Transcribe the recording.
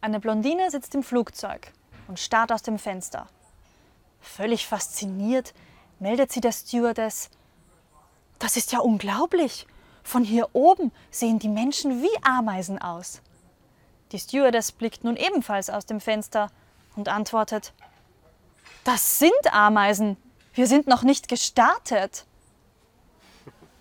Eine Blondine sitzt im Flugzeug und starrt aus dem Fenster. Völlig fasziniert meldet sie der Stewardess, das ist ja unglaublich. Von hier oben sehen die Menschen wie Ameisen aus. Die Stewardess blickt nun ebenfalls aus dem Fenster und antwortet, das sind Ameisen. Wir sind noch nicht gestartet.